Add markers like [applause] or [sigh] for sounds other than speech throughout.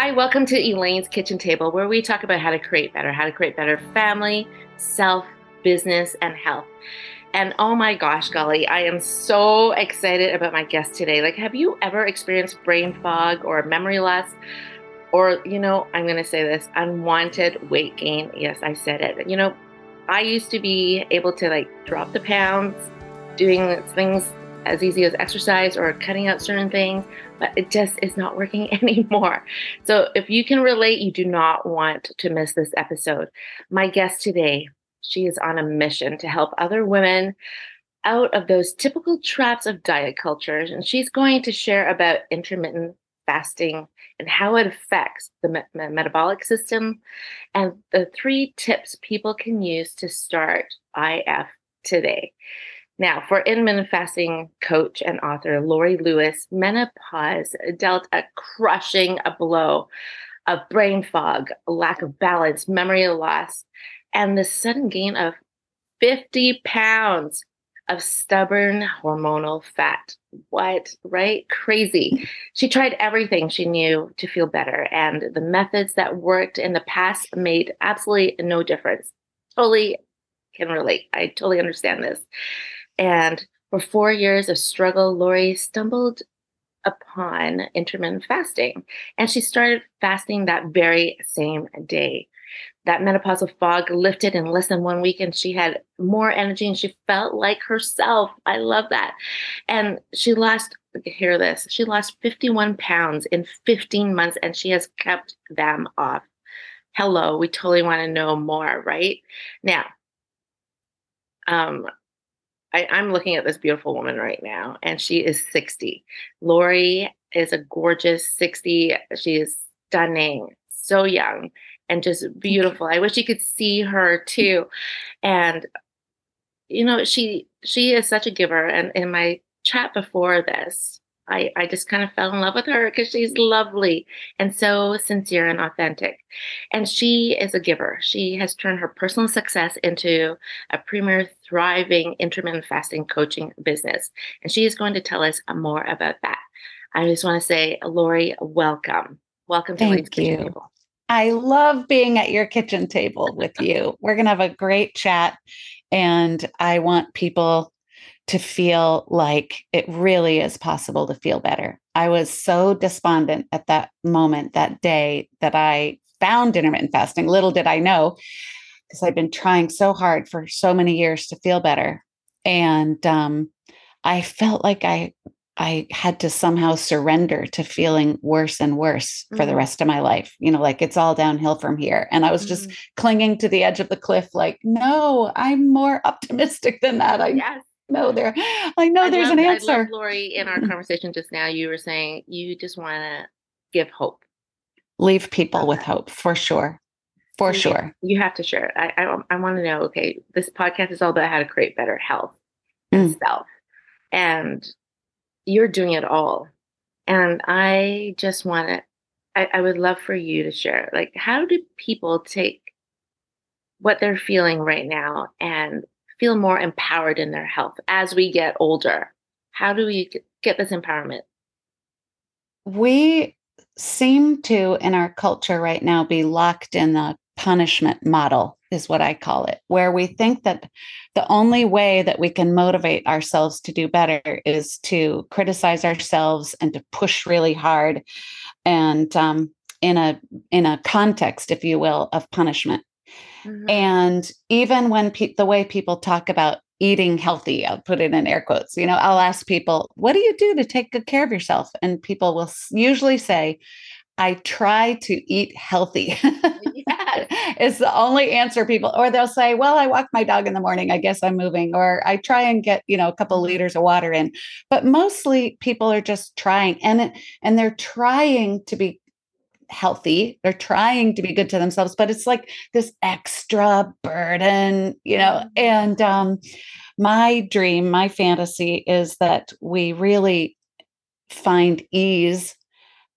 Hi, welcome to Elaine's Kitchen Table, where we talk about how to create better, how to create better family, self, business, and health. And oh my gosh, golly, I am so excited about my guest today. Like, have you ever experienced brain fog or memory loss? Or, you know, I'm going to say this unwanted weight gain. Yes, I said it. You know, I used to be able to like drop the pounds, doing things as easy as exercise or cutting out certain things, but it just is not working [laughs] anymore. So if you can relate, you do not want to miss this episode. My guest today, she is on a mission to help other women out of those typical traps of diet culture. And she's going to share about intermittent fasting and how it affects the me- metabolic system and the three tips people can use to start IF today. Now, for intermittent fasting coach and author Laurie Lewis, menopause dealt a crushing blow of brain fog, lack of balance, memory loss, and the sudden gain of 50 pounds of stubborn hormonal fat. What, right? Crazy. She tried everything she knew to feel better, and the methods that worked in the past made absolutely no difference. Totally can relate. I totally understand this. And for four years of struggle, Laurie stumbled upon intermittent fasting. And she started fasting that very same day. That menopausal fog lifted in less than one week, and she had more energy and she felt like herself. I love that. And she lost, hear this, she lost 51 pounds in 15 months, and she has kept them off. Hello, we totally want to know more, right? Now, um, I, I'm looking at this beautiful woman right now, and she is 60. Laurie is a gorgeous 60. She is stunning, so young, and just beautiful. I wish you could see her too. And you know, she she is such a giver. And in my chat before this, I, I just kind of fell in love with her because she's lovely and so sincere and authentic. And she is a giver. She has turned her personal success into a premier, thriving intermittent fasting coaching business. And she is going to tell us more about that. I just want to say, Laurie, welcome. Welcome to Thank you. Kitchen Table. I love being at your kitchen table with you. [laughs] We're going to have a great chat. And I want people to feel like it really is possible to feel better. I was so despondent at that moment, that day that I found intermittent fasting. Little did I know, because I've been trying so hard for so many years to feel better. And um, I felt like I I had to somehow surrender to feeling worse and worse for mm-hmm. the rest of my life. You know, like it's all downhill from here. And I was just mm-hmm. clinging to the edge of the cliff, like, no, I'm more [laughs] optimistic than that. I yes know there. I know I there's love, an answer. I love, Laurie, in our conversation just now, you were saying you just want to give hope. Leave people with hope for sure. For you, sure. You have to share it. I, I, I want to know, okay, this podcast is all about how to create better health and mm. self. And you're doing it all. And I just want to, I, I would love for you to share, like, how do people take what they're feeling right now and feel more empowered in their health as we get older? How do we get this empowerment? We seem to, in our culture right now, be locked in the punishment model, is what I call it, where we think that the only way that we can motivate ourselves to do better is to criticize ourselves and to push really hard and um, in a in a context if you will of punishment Mm-hmm. And even when pe- the way people talk about eating healthy, I'll put it in air quotes, you know, I'll ask people, what do you do to take good care of yourself? And people will usually say, I try to eat healthy. yeah. [laughs] [laughs] It's the only answer people, or they'll say, Well, I walk my dog in the morning. I guess I'm moving, or I try and get, you know, a couple mm-hmm. liters of water in. But mostly people are just trying and, and they're trying to be healthy. They're trying to be good to themselves but it's like this extra burden you know? Mm-hmm. and um my dream my fantasy is that we really find ease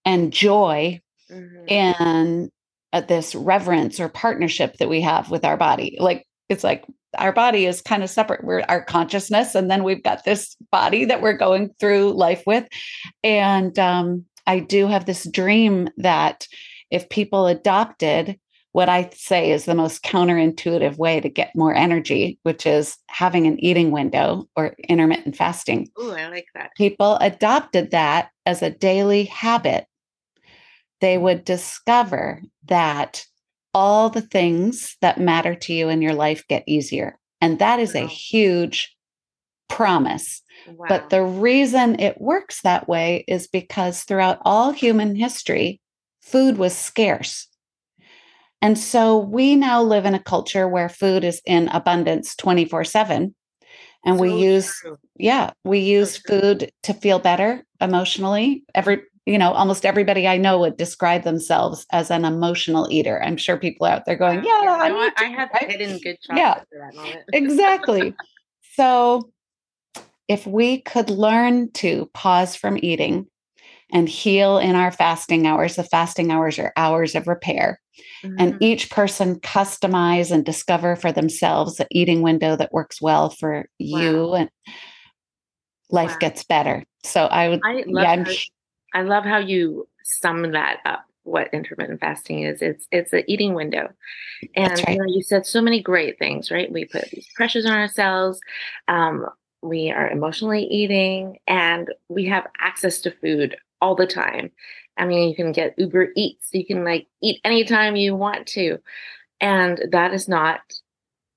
and joy mm-hmm. in uh, this reverence or partnership that we have with our body. Like it's like our body is kind of separate. We're our consciousness and then we've got this body that we're going through life with. And um I do have this dream that if people adopted what I say is the most counterintuitive way to get more energy, which is having an eating window or intermittent fasting. Oh, I like that. People adopted that as a daily habit. They would discover that all the things that matter to you in your life get easier. And that is a huge promise Wow. But the reason it works that way is because throughout all human history, food was scarce. And so we now live in a culture where food is in abundance 24 7. And so we use, true. yeah, we use so food to feel better emotionally. Every, you know, almost everybody I know would describe themselves as an emotional eater. I'm sure people out there going, yeah, yeah I, I, have right? hidden good chocolate yeah, for that moment. exactly. [laughs] So if we could learn to pause from eating and heal in our fasting hours, the fasting hours are hours of repair. Mm-hmm. And each person customize and discover for themselves the eating window that works well for wow. you and life wow. gets better. So I would I love, yeah, how, I love how you sum that up what intermittent fasting is. It's it's an eating window, and right. you know you said so many great things, right? We put these pressures on ourselves. Um, we are emotionally eating and we have access to food all the time. I mean, you can get Uber Eats, you can like eat anytime you want to. And that is not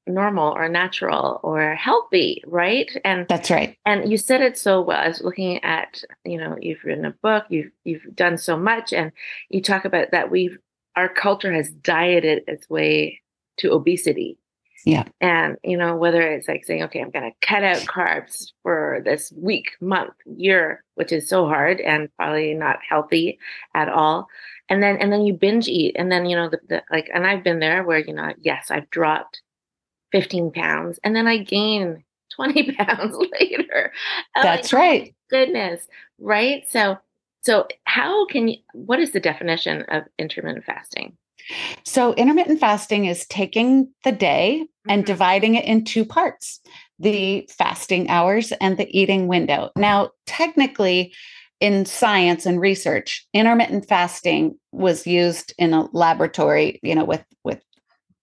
normal or natural or healthy, right? And that's right. And you said it so well. I was looking at, you know, you've written a book, you've you've done so much, and you talk about that we've our culture has dieted its way to obesity yeah. And, you know, whether it's like saying, okay, I'm going to cut out carbs for this week, month, year, which is so hard and probably not healthy at all. And then, and then you binge eat. And then, you know, the, the like, and I've been there where, you know, yes, I've dropped 15 pounds and then I gain [laughs] 20 pounds [laughs] later. That's like, right. Oh goodness. Right. So, so how can you, what is the definition of intermittent fasting? So, intermittent fasting is taking the day mm-hmm. and dividing it in two parts the fasting hours and the eating window. Now, technically, in science and research, intermittent fasting was used in a laboratory, you know, with, with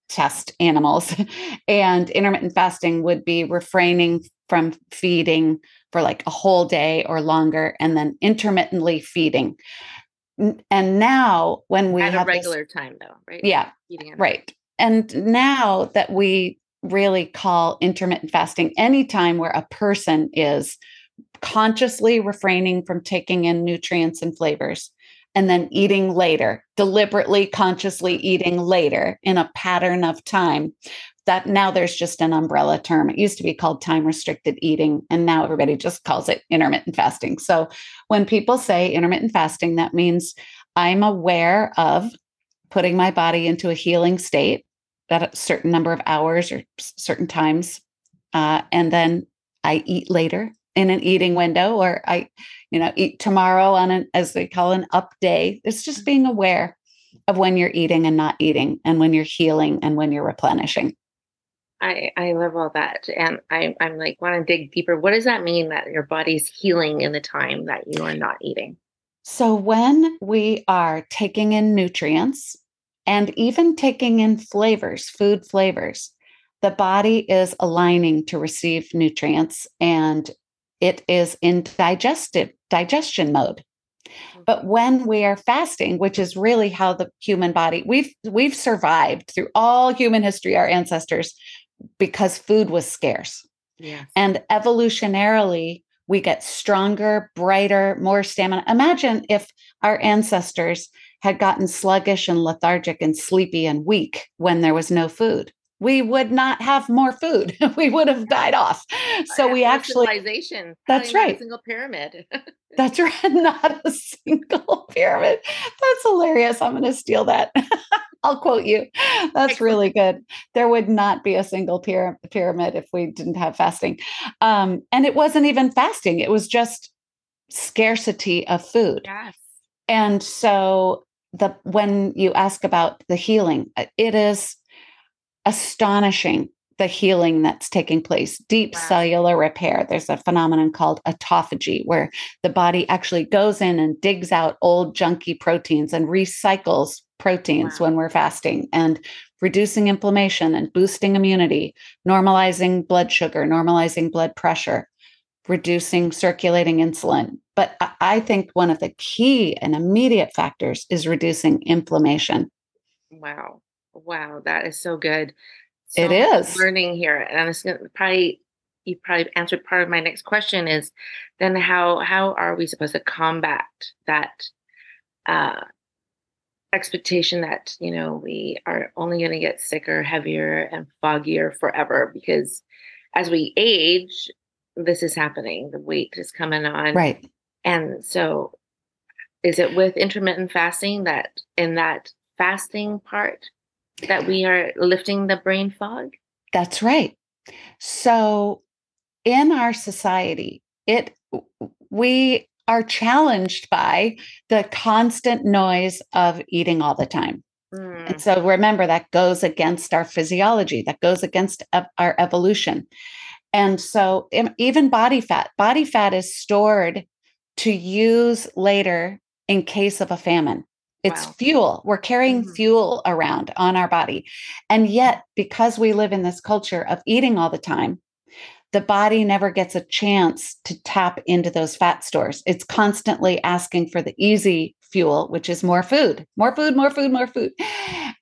test animals. [laughs] and intermittent fasting would be refraining from feeding for like a whole day or longer and then intermittently feeding and now when we at have a regular this, time though right? Yeah right. And now that we really call intermittent fasting any time where a person is consciously refraining from taking in nutrients and flavors and then eating later deliberately consciously eating later in a pattern of time that now there's just an umbrella term. It used to be called time restricted eating, and now everybody just calls it intermittent fasting. So when people say intermittent fasting, that means I'm aware of putting my body into a healing state at a certain number of hours or certain times. Uh, and then I eat later in an eating window, or I, you know, eat tomorrow on an, as they call an up day. It's just being aware of when you're eating and not eating, and when you're healing and when you're replenishing. I, I love all that. And I, I'm like, want to dig deeper. What does that mean that your body's healing in the time that you are not eating? So, when we are taking in nutrients and even taking in flavors, food flavors, the body is aligning to receive nutrients and it is in digestive digestion mode. But mm-hmm. when we are fasting, which is really how the human body we've we've survived through all human history, our ancestors because food was scarce. Yeah. And evolutionarily, we get stronger, brighter, more stamina. Imagine if our ancestors had gotten sluggish and lethargic and sleepy and weak when there was no food. We would not have more food. [laughs] we would have died off. So we actually civilization. That's right. single pyramid. [laughs] that's right. [laughs] Not a single pyramid. That's hilarious. I'm going to steal that. I'll quote you. That's really good. There would not be a single pyramid if we didn't have fasting. Um, and it wasn't even fasting, it was just scarcity of food. Yes. And so the when you ask about the healing, uh, it is astonishing the healing that's taking place, deep wow. cellular repair. There's a phenomenon called autophagy, where the body actually goes in and digs out old junky proteins and recycles proteins wow. when we're fasting and reducing inflammation and boosting immunity, normalizing blood sugar, normalizing blood pressure, reducing circulating insulin. But I think one of the key and immediate factors is reducing inflammation. Wow. Wow. That is so good. So it is learning here. And gonna probably you probably answered part of my next question is then how how are we supposed to combat that uh expectation that you know we are only going to get sicker heavier and foggier forever because as we age this is happening the weight is coming on right and so is it with intermittent fasting that in that fasting part that we are lifting the brain fog that's right so in our society it we are challenged by the constant noise of eating all the time. Mm. And so remember, that goes against our physiology, that goes against our evolution. And so even body fat, body fat is stored to use later in case of a famine. It's wow. fuel. We're carrying mm-hmm. fuel around on our body. And yet, because we live in this culture of eating all the time, the body never gets a chance to tap into those fat stores. It's constantly asking for the easy fuel, which is more food, more food, more food, more food.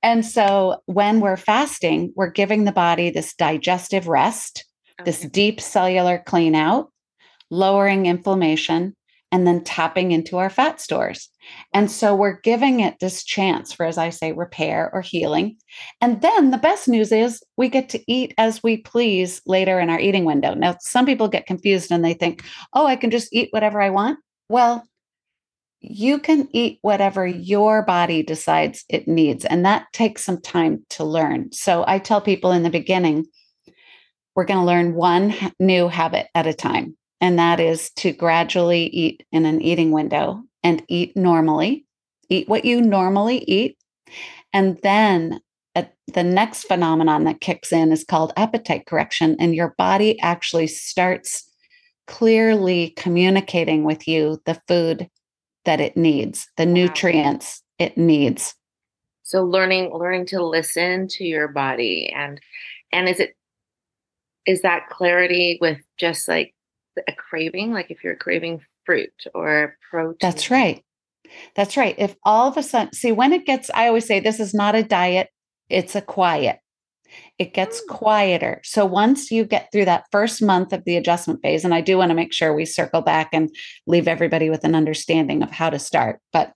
And so when we're fasting, we're giving the body this digestive rest, okay. this deep cellular clean out, lowering inflammation, and then tapping into our fat stores. And so we're giving it this chance for, as I say, repair or healing. And then the best news is we get to eat as we please later in our eating window. Now, some people get confused and they think, oh, I can just eat whatever I want. Well, you can eat whatever your body decides it needs. And that takes some time to learn. So I tell people in the beginning, we're going to learn one new habit at a time and that is to gradually eat in an eating window and eat normally, eat what you normally eat. And then uh, the next phenomenon that kicks in is called appetite correction, and your body actually starts clearly communicating with you the food that it needs, the wow. nutrients it needs. So learning learning to listen to your body and and is it is that clarity with just like a craving, like if you're craving fruit or protein. That's right. That's right. If all of a sudden, see, when it gets, I always say this is not a diet, it's a quiet. It gets mm. quieter. So once you get through that first month of the adjustment phase, and I do want to make sure we circle back and leave everybody with an understanding of how to start. But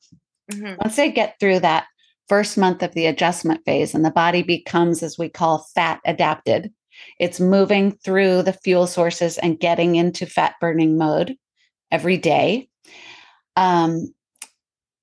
mm-hmm. once they get through that first month of the adjustment phase and the body becomes, as we call, fat adapted, it's moving through the fuel sources and getting into fat burning mode every day. Um,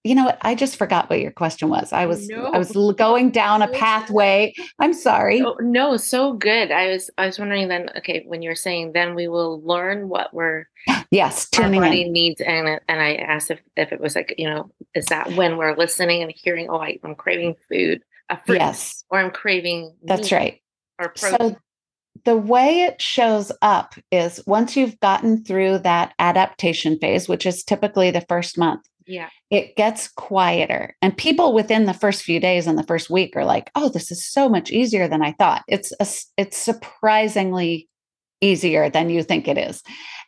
you know what? I just forgot what your question was. I was no. I was going down a [laughs] pathway. I'm sorry. No, no, so good. I was I was wondering then. Okay, when you're saying then we will learn what we're yes tuning our body in. needs, and and I asked if if it was like you know is that when we're listening and hearing oh I, am craving food, a fruit, yes, or I'm craving that's right or protein. So the way it shows up is once you've gotten through that adaptation phase, which is typically the first month, yeah, it gets quieter. And people within the first few days and the first week are like, "Oh, this is so much easier than I thought." It's a, it's surprisingly easier than you think it is.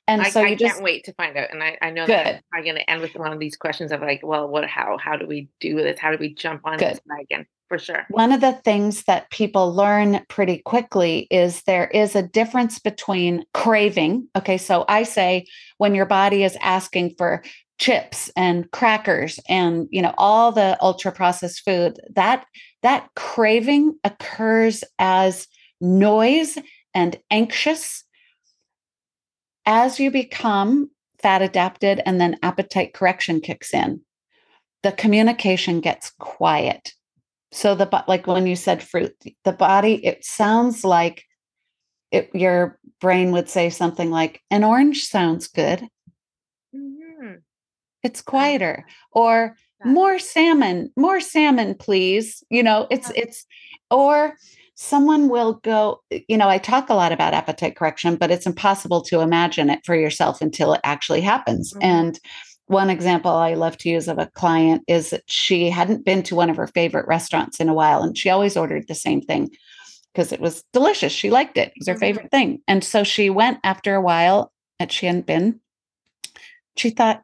And I, so I just, can't wait to find out. And I, I know good. that I'm going to end with one of these questions of like, well, what, how, how do we do this? How do we jump on good. this wagon? for sure. One of the things that people learn pretty quickly is there is a difference between craving. Okay, so I say when your body is asking for chips and crackers and you know all the ultra processed food that that craving occurs as noise and anxious as you become fat adapted and then appetite correction kicks in the communication gets quiet. So the but like when you said fruit the body it sounds like it, your brain would say something like an orange sounds good. Mm-hmm. it's quieter. or more salmon more salmon please. You know it's it's or someone will go you know i talk a lot about appetite correction but it's impossible to imagine it for yourself until it actually happens. Mm-hmm. and one example i love to use of a client is that she hadn't been to one of her favorite restaurants in a while and she always ordered the same thing because it was delicious. She liked it. It was her mm-hmm. favorite thing. And so she went after a while and she hadn't been. She thought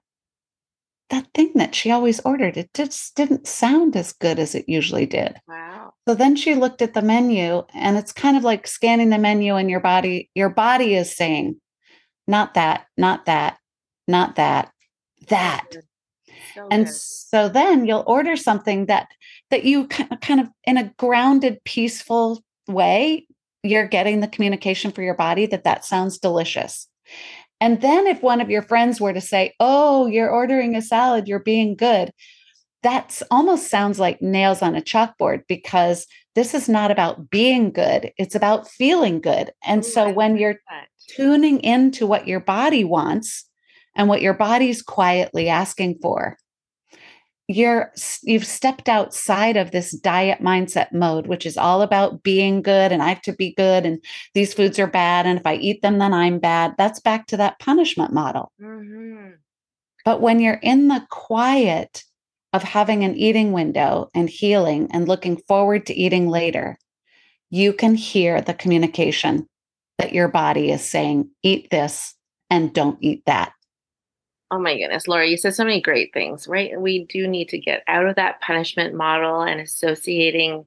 that thing that she always ordered, it just didn't sound as good as it usually did. Wow. So then she looked at the menu and it's kind of like scanning the menu and your body, your body is saying, not that, not that, not that, that. So and good. so then you'll order something that that you kind of in a grounded peaceful way you're getting the communication for your body that that sounds delicious and then if one of your friends were to say, Oh, you're ordering a salad, you're being good, that almost sounds like nails on a chalkboard because this is not about being good, it's about feeling good. And so when you're tuning into what your body wants and what your body's quietly asking for, you're you've stepped outside of this diet mindset mode which is all about being good and i have to be good and these foods are bad and if i eat them then i'm bad. That's back to that punishment model. Mm-hmm. but when you're in the quiet of having an eating window and healing and looking forward to eating later you can hear the communication that your body is saying eat this and don't eat that Oh my goodness, Laura, you said so many great things, right? We do need to get out of that punishment model and associating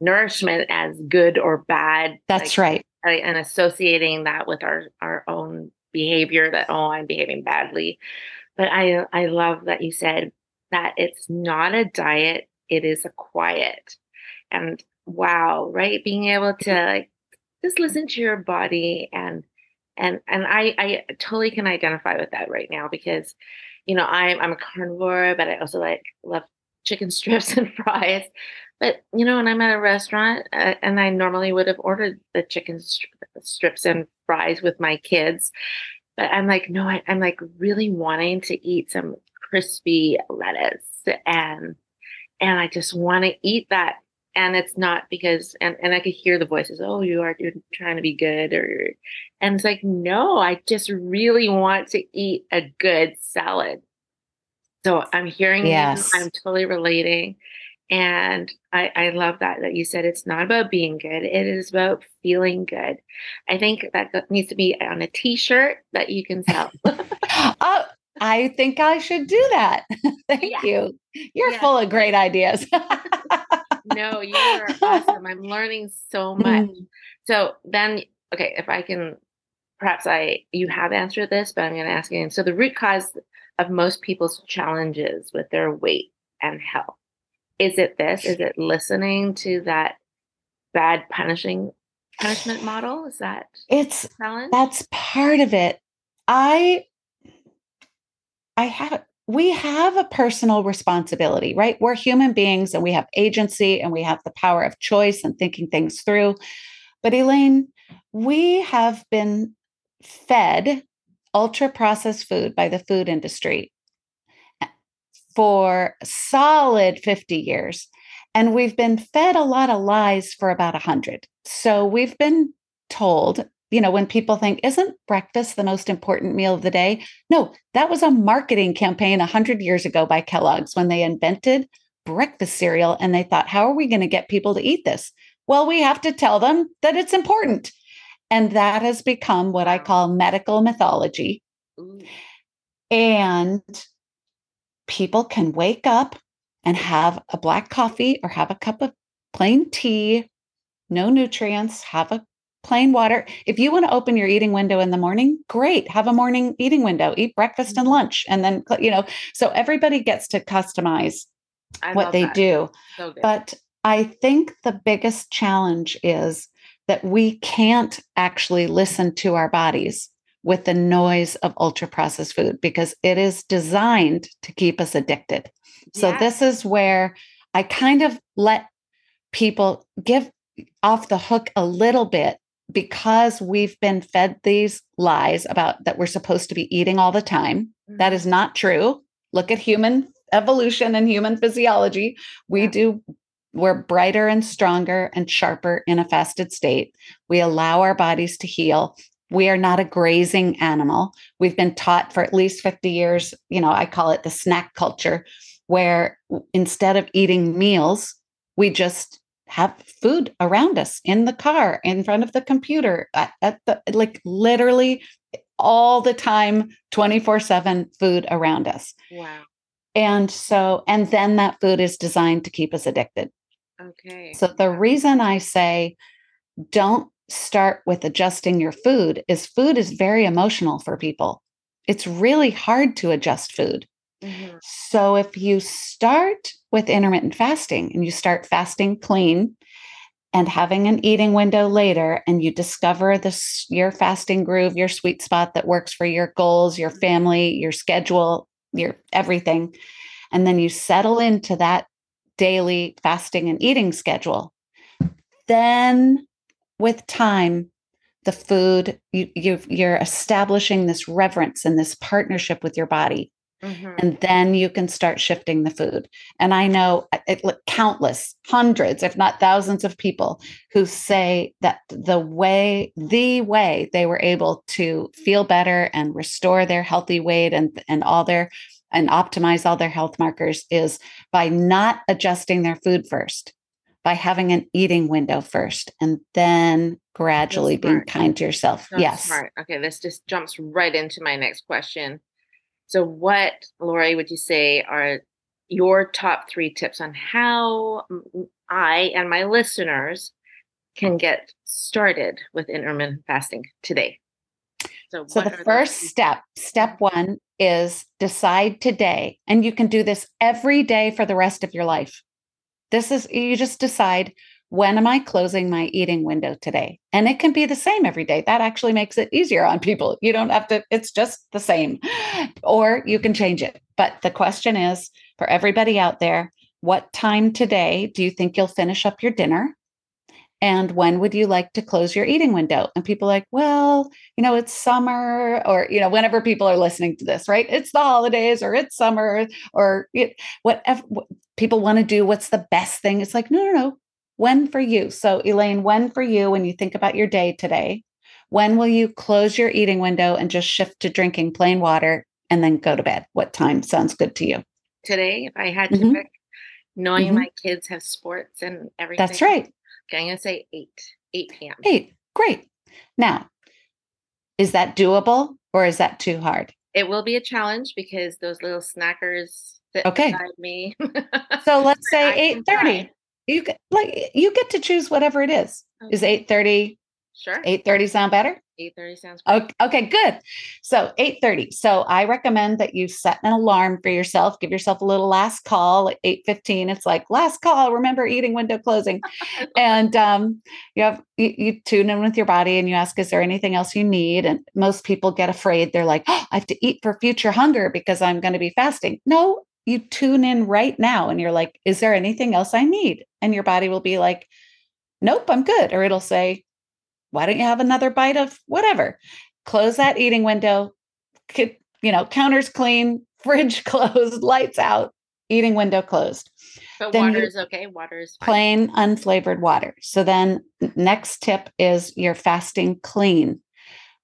nourishment as good or bad. That's like, right. Uh, and associating that with our our own behavior that oh, I'm behaving badly. But I I love that you said that it's not a diet, it is a quiet. And wow, right? Being able to like just listen to your body and and and I I totally can identify with that right now because you know I'm I'm a carnivore but I also like love chicken [laughs] strips and fries. But you know when I'm at a restaurant uh, and I normally would have ordered the chicken stri- strips and fries with my kids but I'm like no I, I'm like really wanting to eat some crispy lettuce and and I just want to eat that and it's not because and, and i could hear the voices oh you are you're trying to be good or and it's like no i just really want to eat a good salad. So i'm hearing yes. you i'm totally relating. And I, I love that that you said it's not about being good it is about feeling good. I think that needs to be on a t-shirt that you can sell. [laughs] Oh i think i should do that. [laughs] Thank yeah. you. You're yeah. full of great ideas [laughs] no, you are awesome. I'm learning so much. Mm. So then, okay, if I can, perhaps I you have answered this, but I'm going to ask again. So the root cause of most people's challenges with their weight and health is it this? Is it listening to that bad punishing punishment model? Is that it's challenge? That's part of it. I I have we have a personal responsibility, right? We're human beings and we have agency and we have the power of choice and thinking things through. But Elaine, we have been fed ultra processed food by the food industry eh, for solid 50 years. And we've been fed a lot of lies for about 100. So we've been told you know, when people think, isn't breakfast the most important meal of the day? No, that was a marketing campaign 100 years ago by Kellogg's when they invented breakfast cereal and they thought, how are we going to get people to eat this? Well, we have to tell them that it's important. And that has become what I call medical mythology. And people can wake up and have a black coffee or have a cup of plain tea, no nutrients, have a plain water. If you want to open your eating window in the morning, great. Have a morning eating window, eat breakfast and Mhm. lunch. And then, you know, so everybody gets to customize I what they that. do. So. But I think the biggest challenge is that we can't actually listen to our bodies with the noise of ultra processed food because it is designed to keep us addicted. So Yeah. this is where I kind of let people give off the hook a little bit because we've been fed these lies about that we're supposed to be eating all the time. That Mhm. is not true. Look at human evolution and human physiology. We Yeah. do we're brighter and stronger and sharper in a fasted state. We allow our bodies to heal. We are not a grazing animal. We've been taught for at least 50 years, you know, I call it the snack culture, where instead of eating meals, we just have food around us in the car, in front of the computer, at, at the like literally all the time, 24 7 food around us. Wow. And so, and then that food is designed to keep us addicted. Okay. So the reason I say don't start with adjusting your food is food is very emotional for people. It's really hard to adjust food. Mhm. So if you start with intermittent fasting and you start fasting clean and having an eating window later and you discover this your fasting groove, your sweet spot that works for your goals, your family, your schedule, your everything, and then you settle into that daily fasting and eating schedule, then with time the food you, you you're establishing this reverence and this partnership with your body Mhm. and then you can start shifting the food and i know uh, it, countless hundreds if not thousands of people who say that the way the way they were able to feel better and restore their healthy weight and and all their and optimize all their health markers is by not adjusting their food first by having an eating window first and then gradually being kind to yourself So yes Smart. Okay, this just jumps right into my next question. So, what, Laurie, would you say are your top three tips on how I and my listeners can get started with intermittent fasting today? So, So the those first step, step one is decide today, and you can do this every day for the rest of your life. This is you just decide when am I closing my eating window today? And it can be the same every day. That actually makes it easier on people. You don't have to, it's just the same. Or you can change it. But the question is for everybody out there, what time today do you think you'll finish up your dinner? And when would you like to close your eating window? And people like, well, you know, it's summer, or, you know, whenever people are listening to this, right? It's the holidays or it's summer or it, whatever what, people want to do. What's the best thing? It's like, no, no, no. When for you? So, Elaine, when for you when you think about your day today? When will you close your eating window and just shift to drinking plain water and then go to bed? What time sounds good to you? today, if I had to Mhm. pick, knowing Mhm. my kids have sports and everything. That's right. Okay, I'm going to say 8, 8 p.m. Eight. Great. Now, is that doable or is that too hard? It will be a challenge because those little snackers Okay. me. [laughs] So let's say can eight thirty. try. You get like you get to choose whatever it is. Is Okay. eight thirty? Sure. Eight thirty sound better? 8:30 sounds great. Okay, okay, good. So eight thirty. So I recommend that you set an alarm for yourself. Give yourself a little last call at eight fifteen. It's like last call. Remember eating window closing, [laughs] and um, you have you, you tune in with your body and you ask, is there anything else you need? And most people get afraid. They're like, oh, I have to eat for future hunger because I'm going to be fasting. No, you tune in right now and you're like, is there anything else I need? And your body will be like, nope, I'm good. Or it'll say, why don't you have another bite of whatever? Close that eating window, you know, counters clean, [laughs] fridge closed, lights out, eating window closed But then water is okay. Water is fine. plain unflavored water. So then next tip is your fasting clean,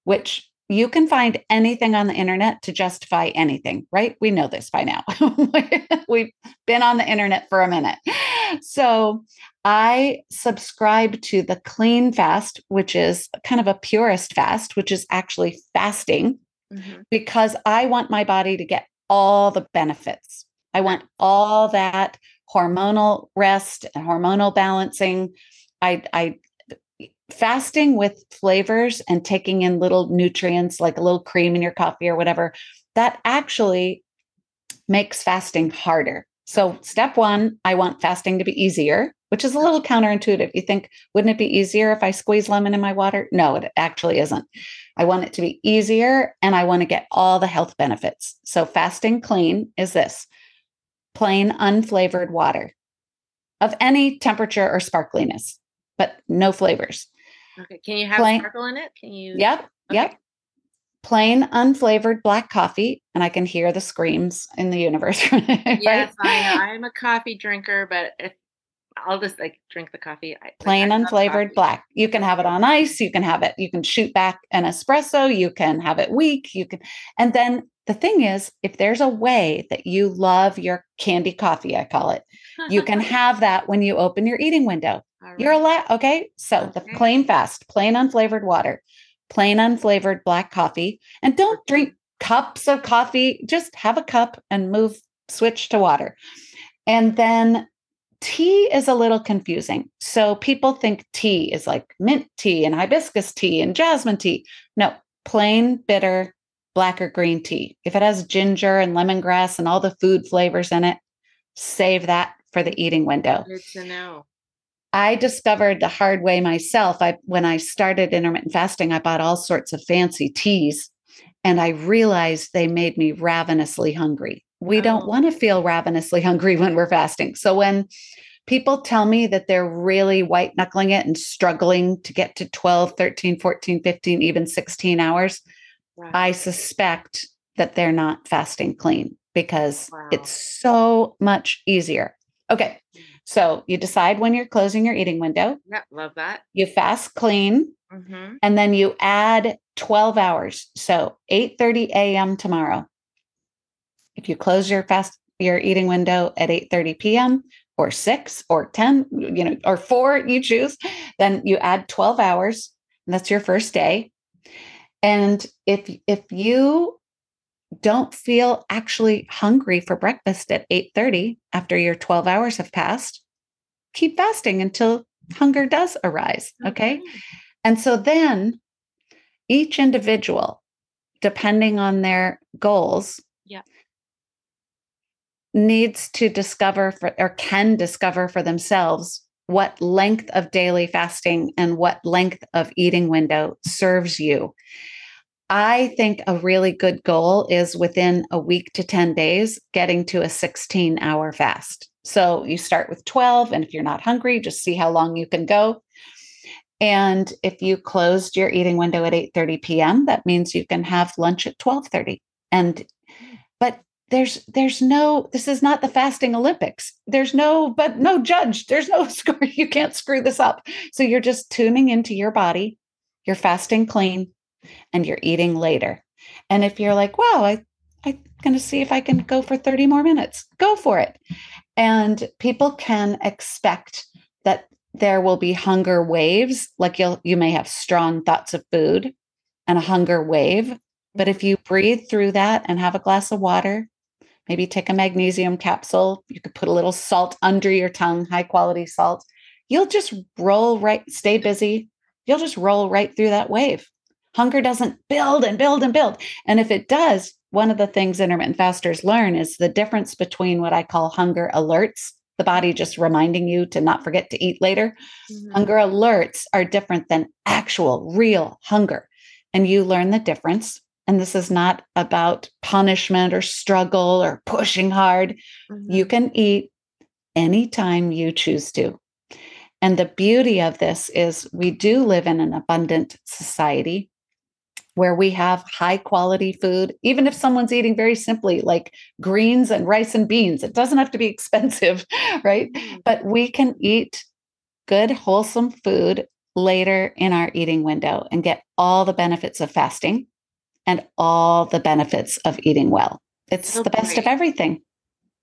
which you can find anything on the internet to justify anything, right? We know this by now. [laughs] We've been on the internet for a minute. So I subscribe to the clean fast, which is kind of a purist fast, which is actually fasting Mhm. because I want my body to get all the benefits. I want all that hormonal rest and hormonal balancing. I, I, fasting with flavors and taking in little nutrients like a little cream in your coffee or whatever, that actually makes fasting harder. So, step one, I want fasting to be easier, which is a little counterintuitive. You think, wouldn't it be easier if I squeeze lemon in my water? No, it actually isn't. I want it to be easier and I want to get all the health benefits. So, fasting clean is this plain unflavored water of any temperature or sparkliness, but no flavors. Okay. Can you have plain, sparkle in it? Can you? Yep. Okay. Yep. Plain unflavored black coffee, and I can hear the screams in the universe. [laughs] right? Yes, I know. I'm a coffee drinker, but if I'll just like drink the coffee. Plain unflavored black. You can have it on ice. You can have it. You can shoot back an espresso. You can have it weak. You can, and then the thing is, if there's a way that you love your candy coffee, I call it, you can [laughs] have that when you open your eating window. Right. You're allowed. Okay. So okay. the plain fast, plain unflavored water, plain unflavored black coffee, and don't drink cups of coffee. Just have a cup and move, switch to water. And then tea is a little confusing. So people think tea is like mint tea and hibiscus tea and jasmine tea. No, plain bitter black or green tea. If it has ginger and lemongrass and all the food flavors in it, save that for the eating window. Good to know. I discovered the hard way myself. I when I started intermittent fasting, I bought all sorts of fancy teas and I realized they made me ravenously hungry. We don't want to feel ravenously hungry when we're fasting. So when people tell me that they're really white knuckling it and struggling to get to 12, 13, 14, 15, even 16 hours, wow. I suspect that they're not fasting clean because wow. it's so much easier. Okay. So you decide when you're closing your eating window. Yeah, love that. You fast clean. Mm-hmm. And then you add 12 hours. So 8 30 a.m. tomorrow. If you close your fast your eating window at 8 30 p.m. or 6 or 10, you know, or 4, you choose, then you add 12 hours. And that's your first day. And if if you don't feel actually hungry for breakfast at 8:30 after your 12 hours have passed, keep fasting until hunger does arise, okay? Mm-hmm. And so then each individual depending on their goals yeah needs to discover for, or can discover for themselves what length of daily fasting and what length of eating window serves you I think a really good goal is within a week to 10 days, getting to a 16 hour fast. So you start with 12, and if you're not hungry, just see how long you can go. And if you closed your eating window at 8:30 p.m., that means you can have lunch at 12:30. And but there's there's no this is not the fasting olympics there's no but no judge there's no [laughs] score you can't screw this up so you're just tuning into your body you're fasting clean and you're eating later. And if you're like, wow, I, I'm going to see if I can go for 30 more minutes, go for it. And people can expect that there will be hunger waves, like you'll, you may have strong thoughts of food and a hunger wave. But if you breathe through that and have a glass of water, maybe take a magnesium capsule, you could put a little salt under your tongue, high quality salt. You'll just roll right, stay busy. You'll just roll right through that wave. Hunger doesn't build and build and build. And if it does, one of the things intermittent fasters learn is the difference between what I call hunger alerts, the body just reminding you to not forget to eat later. Mm-hmm. Hunger alerts are different than actual, real hunger. And you learn the difference. And this is not about punishment or struggle or pushing hard. Mm-hmm. You can eat anytime you choose to. And the beauty of this is we do live in an abundant society where we have high quality food, even if someone's eating very simply, like greens and rice and beans. It doesn't have to be expensive, [laughs] right? Mm-hmm. But we can eat good, wholesome food later in our eating window and get all the benefits of fasting and all the benefits of eating well. It's so the best great. of everything.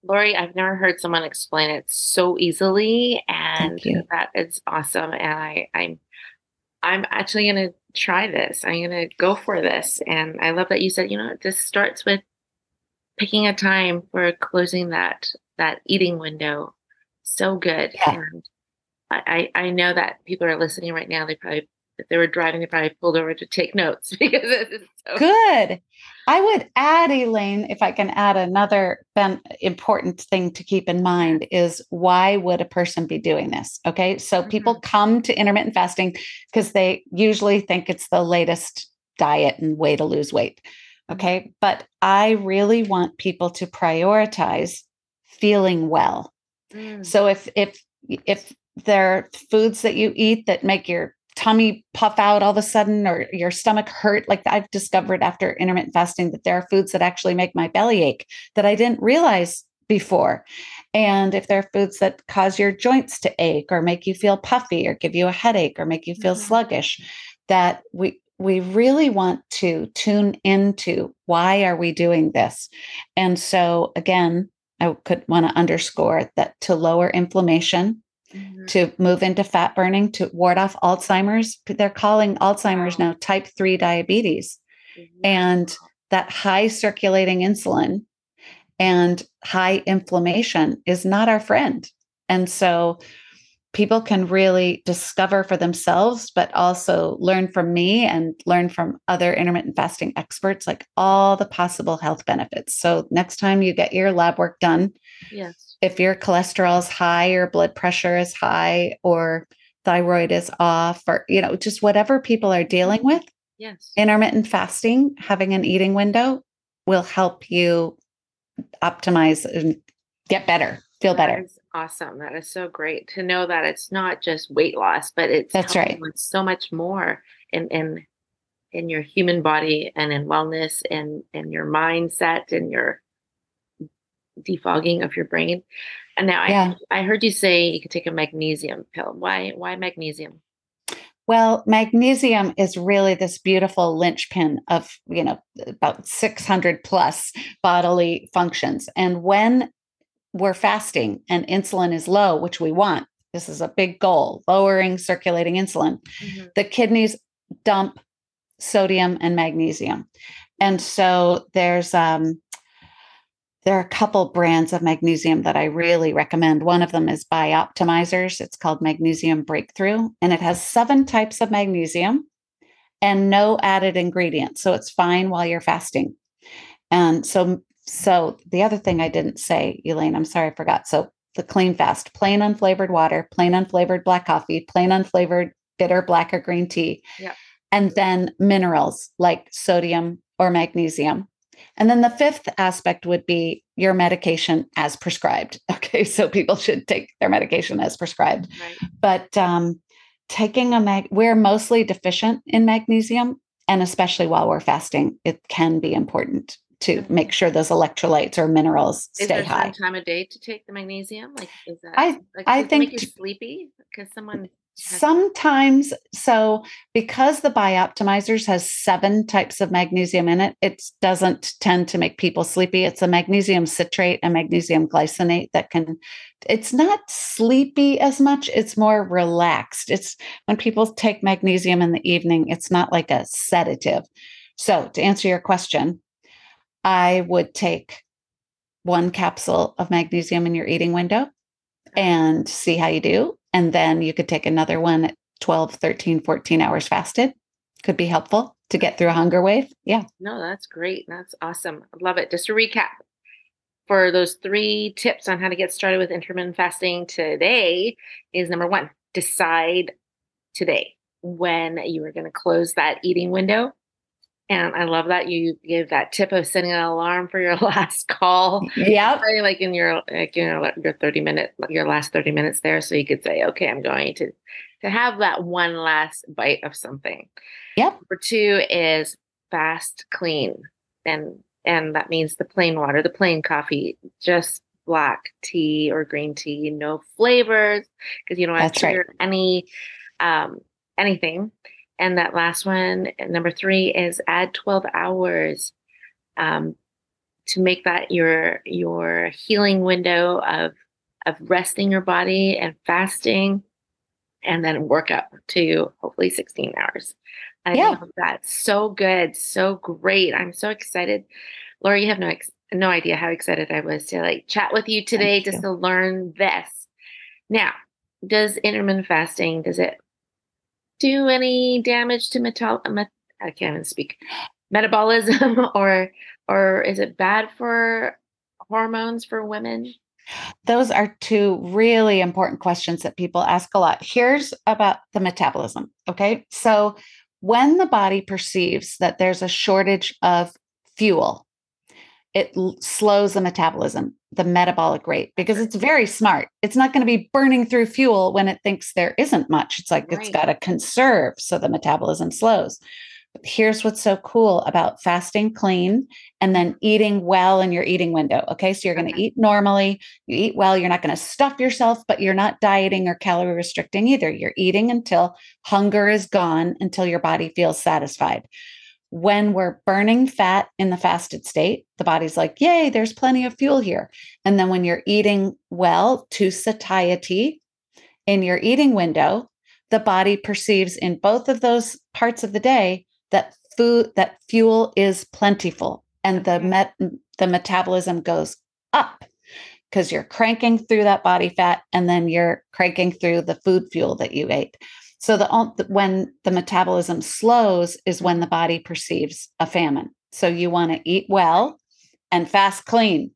Laurie, I've never heard someone explain it so easily, and that is awesome. And I, I'm, I'm actually going to try this. I'm going to go for this. And I love that you said, you know, this starts with picking a time for closing that that eating window. So good. Yeah. And I, I know that people are listening right now. They probably if they were driving, they probably pulled over to take notes [laughs] because it's so good. I would add, Elaine, if I can add another ben- important thing to keep in mind is why would a person be doing this? Okay. So mm-hmm. people come to intermittent fasting because they usually think it's the latest diet and way to lose weight. Mm-hmm. Okay. But I really want people to prioritize feeling well. Mm. So if, if, if there are foods that you eat that make your tummy puff out all of a sudden or your stomach hurt. Like i've discovered after intermittent fasting that there are foods that actually make my belly ache that i didn't realize before. And if there are foods that cause your joints to ache or make you feel puffy or give you a headache or make you feel mm-hmm. sluggish that we we really want to tune into why are we doing this? And so again i could want to underscore that to lower inflammation mm-hmm. to move into fat burning to ward off Alzheimer's. They're calling Alzheimer's wow. now type 3 diabetes. Mm-hmm. And that high circulating insulin and high inflammation is not our friend. And so people can really discover for themselves, but also learn from me and learn from other intermittent fasting experts, like all the possible health benefits. So next time you get your lab work done, yes. If your cholesterol is high or blood pressure is high or thyroid is off or, you know, just whatever people are dealing mm-hmm. with, yes. intermittent fasting, having an eating window will help you optimize and get better, feel better awesome. That is so great to know that it's not just weight loss, but it's that's right. So much more in in in your human body and in wellness and and your mindset and your defogging of your brain. And now yeah. I I heard you say you could take a magnesium pill. Why why magnesium? Well, magnesium is really this beautiful linchpin of, you know, about 600 plus bodily functions. And when we're fasting and insulin is low, which we want, this is a big goal, lowering circulating insulin, mm-hmm. the kidneys dump sodium and magnesium. And so there's um there are a couple brands of magnesium that I really recommend. One of them is Bioptimizers. It's called Magnesium Breakthrough, and it has seven types of magnesium and no added ingredients. So it's fine while you're fasting. And so so the other thing I didn't say, Elaine, I'm sorry I forgot. So the clean fast, plain unflavored water, plain unflavored black coffee, plain unflavored bitter black or green tea. Yeah. And then minerals like sodium or magnesium. And then the fifth aspect would be your medication as prescribed. [laughs] Okay. So people should take their medication as prescribed. Right. But um, taking a mag, we're mostly deficient in magnesium. And especially while we're fasting, it can be important to make sure those electrolytes or minerals is stay high. time of day to take the magnesium? Like, is that? I like, I think make you sleepy because someone. Sometimes, so because the Bioptimizers has seven types of magnesium in it, it doesn't tend to make people sleepy. It's a magnesium citrate and magnesium glycinate that can. It's not sleepy as much. It's more relaxed. It's when people take magnesium in the evening. It's not like a sedative. So to answer your question, I would take one capsule of magnesium in your eating window and see how you do. And then you could take another one at 12, 13, 14 hours fasted. Could be helpful to get through a hunger wave. Yeah. No, that's great. That's awesome. I love it. Just to recap for those three tips on how to get started with intermittent fasting today is number one, decide today when you are going to close that eating window and I love that you gave that tip of setting an alarm for your [laughs] last call. Yeah. Like in your like you know your 30 minute your last 30 minutes there. So you could say, okay, I'm going to to have that one last bite of something. Yep. Number two is fast clean. And and that means the plain water, the plain coffee, just black tea or green tea, no flavors, because you don't have to right. any um anything. And that last one, number three, is add 12 hours um, to make that your your healing window of of resting your body and fasting, and then work up to hopefully 16 hours. I yeah. love that. So good, so great. I'm so excited. Laura, you have no ex- no idea how excited I was to like chat with you today, Thank just you. to learn this. Now, does intermittent fasting does it do any damage to metal? Met- I can't even speak metabolism, [laughs] or or is it bad for hormones for women? Those are two really important questions that people ask a lot. Here's about the metabolism. Okay. So, when the body perceives that there's a shortage of fuel, it slows the metabolism, the metabolic rate, because it's very smart. It's not going to be burning through fuel when it thinks there isn't much. It's like right. it's got to conserve. So, the metabolism slows But here's what's so cool about fasting clean and then eating well in your eating window. Okay. So you're going to eat normally, you eat well, you're not going to stuff yourself, but you're not dieting or calorie restricting either. You're eating until hunger is gone, until your body feels satisfied. When we're burning fat in the fasted state, the body's like, yay, there's plenty of fuel here. And then when you're eating well to satiety in your eating window, the body perceives in both of those parts of the day that food that fuel is plentiful and the met the metabolism goes up because you're cranking through that body fat and then you're cranking through the food fuel that you ate so the when the metabolism slows is when the body perceives a famine. So you want to eat well and fast clean.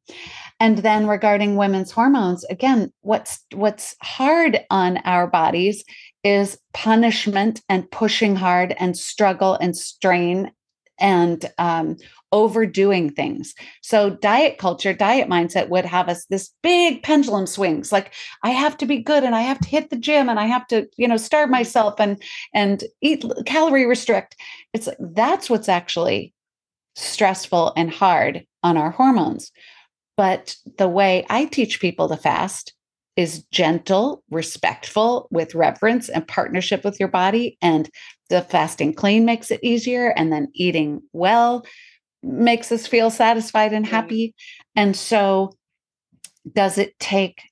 And then regarding women's hormones again what's what's hard on our bodies is punishment and pushing hard and struggle and strain and um, overdoing things. So diet culture, diet mindset would have us this big pendulum swings. Like I have to be good and I have to hit the gym and I have to, you know, starve myself and and eat calorie restrict. It's that's what's actually stressful and hard on our hormones. But the way I teach people to fast is gentle, respectful, with reverence and partnership with your body. And the fasting clean makes it easier. And then eating well makes us feel satisfied and happy. And so, does it take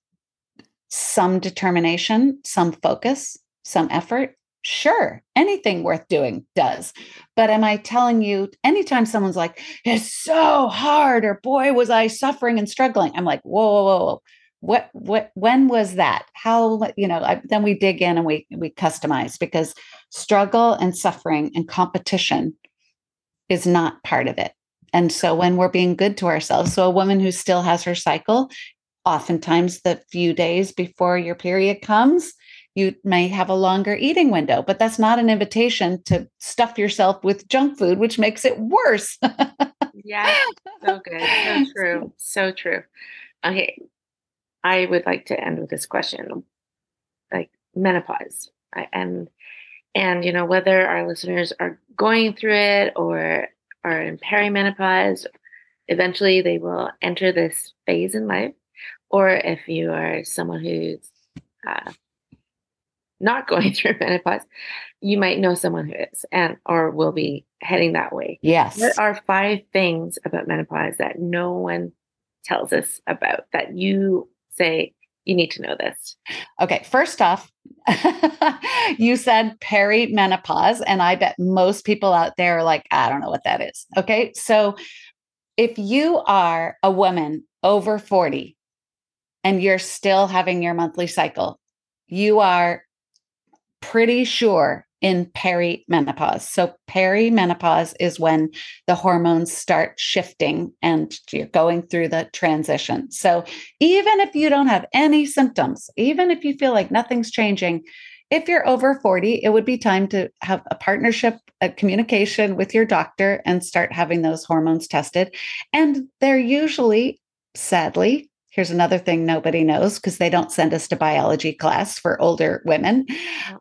some determination, some focus, some effort? Sure, anything worth doing does. But am I telling you, anytime someone's like, it's so hard, or boy, was I suffering and struggling, I'm like, whoa, whoa, whoa, what what when was that how you know I, then we dig in and we we customize because struggle and suffering and competition is not part of it and so when we're being good to ourselves so a woman who still has her cycle oftentimes the few days before your period comes you may have a longer eating window but that's not an invitation to stuff yourself with junk food which makes it worse. Yeah. So good. So [laughs] true. So true. Okay. I would like to end with this question, like menopause, and and you know whether our listeners are going through it or are in perimenopause, eventually they will enter this phase in life, or if you are someone who's uh, not [laughs] going through menopause, you might know someone who is and or will be heading that way. Yes. What are five things about menopause that no one tells us about that you say, you need to know this? Okay, first off, [laughs] you said perimenopause, and I bet most people out there are like, I don't know what that is. Okay, so if you are a woman over 40 and you're still having your monthly cycle, you are pretty sure in perimenopause. So, perimenopause is when the hormones start shifting and you're going through the transition. So, even if you don't have any symptoms, even if you feel like nothing's changing, if you're over 40, it would be time to have a partnership, a communication with your doctor and start having those hormones tested. And they're usually, sadly, Here's another thing nobody knows because they don't send us to biology class for older women.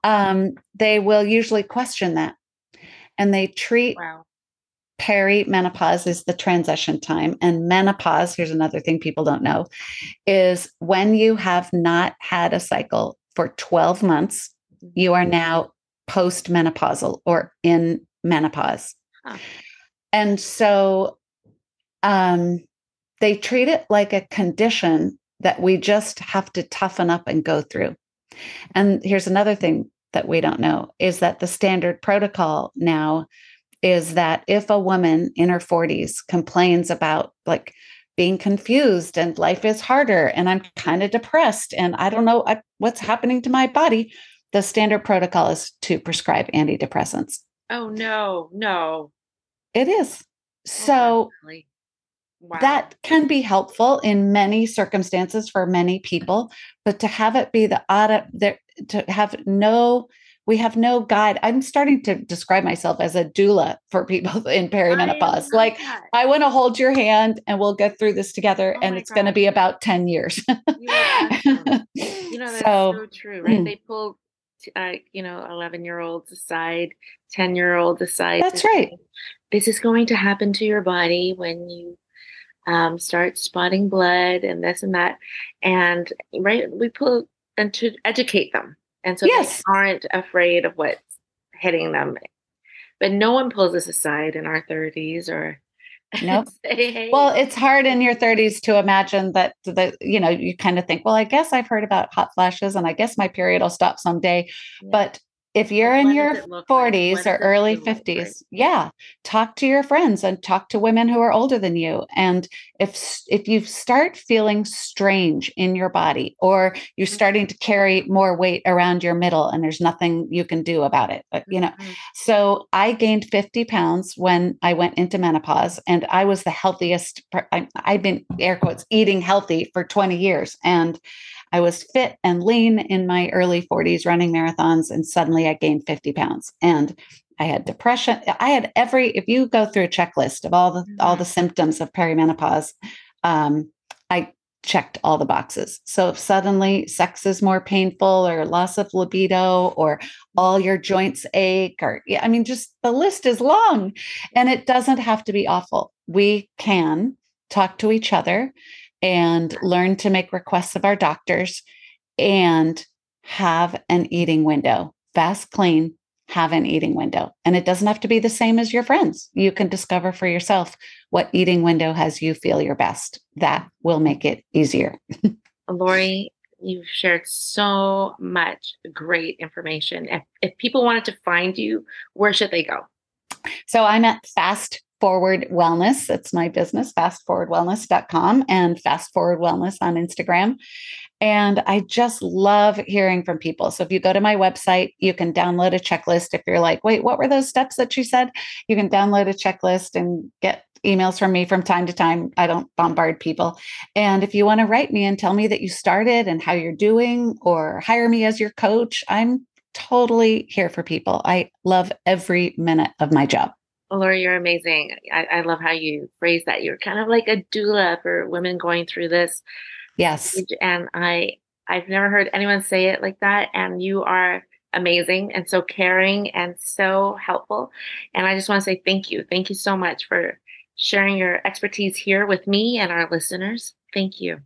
Um, they will usually question that. And they treat wow. perimenopause as the transition time. And menopause, here's another thing people don't know, is when you have not had a cycle for 12 months, you are now postmenopausal or in menopause. Huh. And so um, they treat it like a condition that we just have to toughen up and go through. And here's another thing that we don't know is that the standard protocol now is that if a woman in her 40s complains about like being confused and life is harder and I'm kind of depressed and I don't know what's happening to my body, the standard protocol is to prescribe antidepressants. Oh no, no. It is. Oh, so wow. that can be helpful in many circumstances for many people, but to have it be the odd there to have no we have no guide. I'm starting to describe myself as a doula for people [laughs] in perimenopause. I like that. I want to hold your hand and we'll get through this together oh and it's going to be about 10 years. yeah. [laughs] you know, that's so, so true, right? Mm. They pull uh, you know, 11 year olds aside, 10 year olds aside. That's right. This is going to happen to your body when you um, start spotting blood and this and that. And right, we pull and to educate them. And so yes. they aren't afraid of what's hitting them. But no one pulls us aside in our 30s or [laughs] Nope. hey. Well, it's hard in your 30s to imagine that the you know you kind of think, well, I guess I've heard about hot flashes, and I guess my period will stop someday. Yeah. But if you're in your 40s like? or early 50s like? yeah talk to your friends and talk to women who are older than you and if if you start feeling strange in your body or you're starting mm-hmm. to carry more weight around your middle and there's nothing you can do about it but, you know mm-hmm. so i gained 50 pounds when i went into menopause and i was the healthiest I, i've been air quotes eating healthy for 20 years and I was fit and lean in my early 40s running marathons, and suddenly I gained 50 pounds. And I had depression. I had every, if you go through a checklist of all the mm-hmm. all the symptoms of perimenopause, um, I checked all the boxes. So if suddenly sex is more painful or loss of libido or all your joints ache or yeah, I mean just the list is long and it doesn't have to be awful. We can talk to each other and learn to make requests of our doctors and have an eating window. Fast, clean, have an eating window. And it doesn't have to be the same as your friends. You can discover for yourself what eating window has you feel your best. That will make it easier. [laughs] Laurie, you've shared so much great information. If, if people wanted to find you, where should they go? So I'm at Fast Forward Wellness. It's my business, fastforwardwellness.com and Fast Forward Wellness on Instagram. And I just love hearing from people. So if you go to my website, you can download a checklist. If you're like, wait, what were those steps that you said? You can download a checklist and get emails from me from time to time. I don't bombard people. And if you want to write me and tell me that you started and how you're doing or hire me as your coach, I'm totally here for people. I love every minute of my job. Laurie, you're amazing. I, I, love how you phrase that. You're kind of like a doula for women going through this. Yes. And I I've never heard anyone say it like that. And you are amazing and so caring and so helpful. And I just want to say thank you. Thank you so much for sharing your expertise here with me and our listeners. Thank you.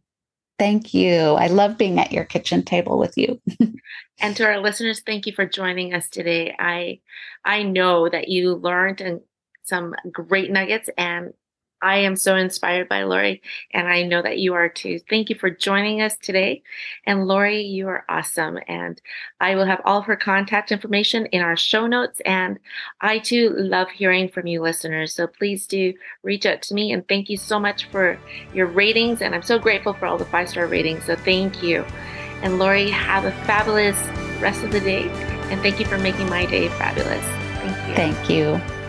Thank you. I love being at your kitchen table with you. [laughs] and to our listeners, thank you for joining us today. I I know that you learned and some great nuggets and I am so inspired by Laurie, and I know that you are too. Thank you for joining us today. And Laurie, you are awesome. And I will have all of her contact information in our show notes. And I too love hearing from you listeners. So please do reach out to me. And thank you so much for your ratings. And I'm so grateful for all the five star ratings. So thank you. And Laurie, have a fabulous rest of the day. And thank you for making my day fabulous. Thank you. Thank you.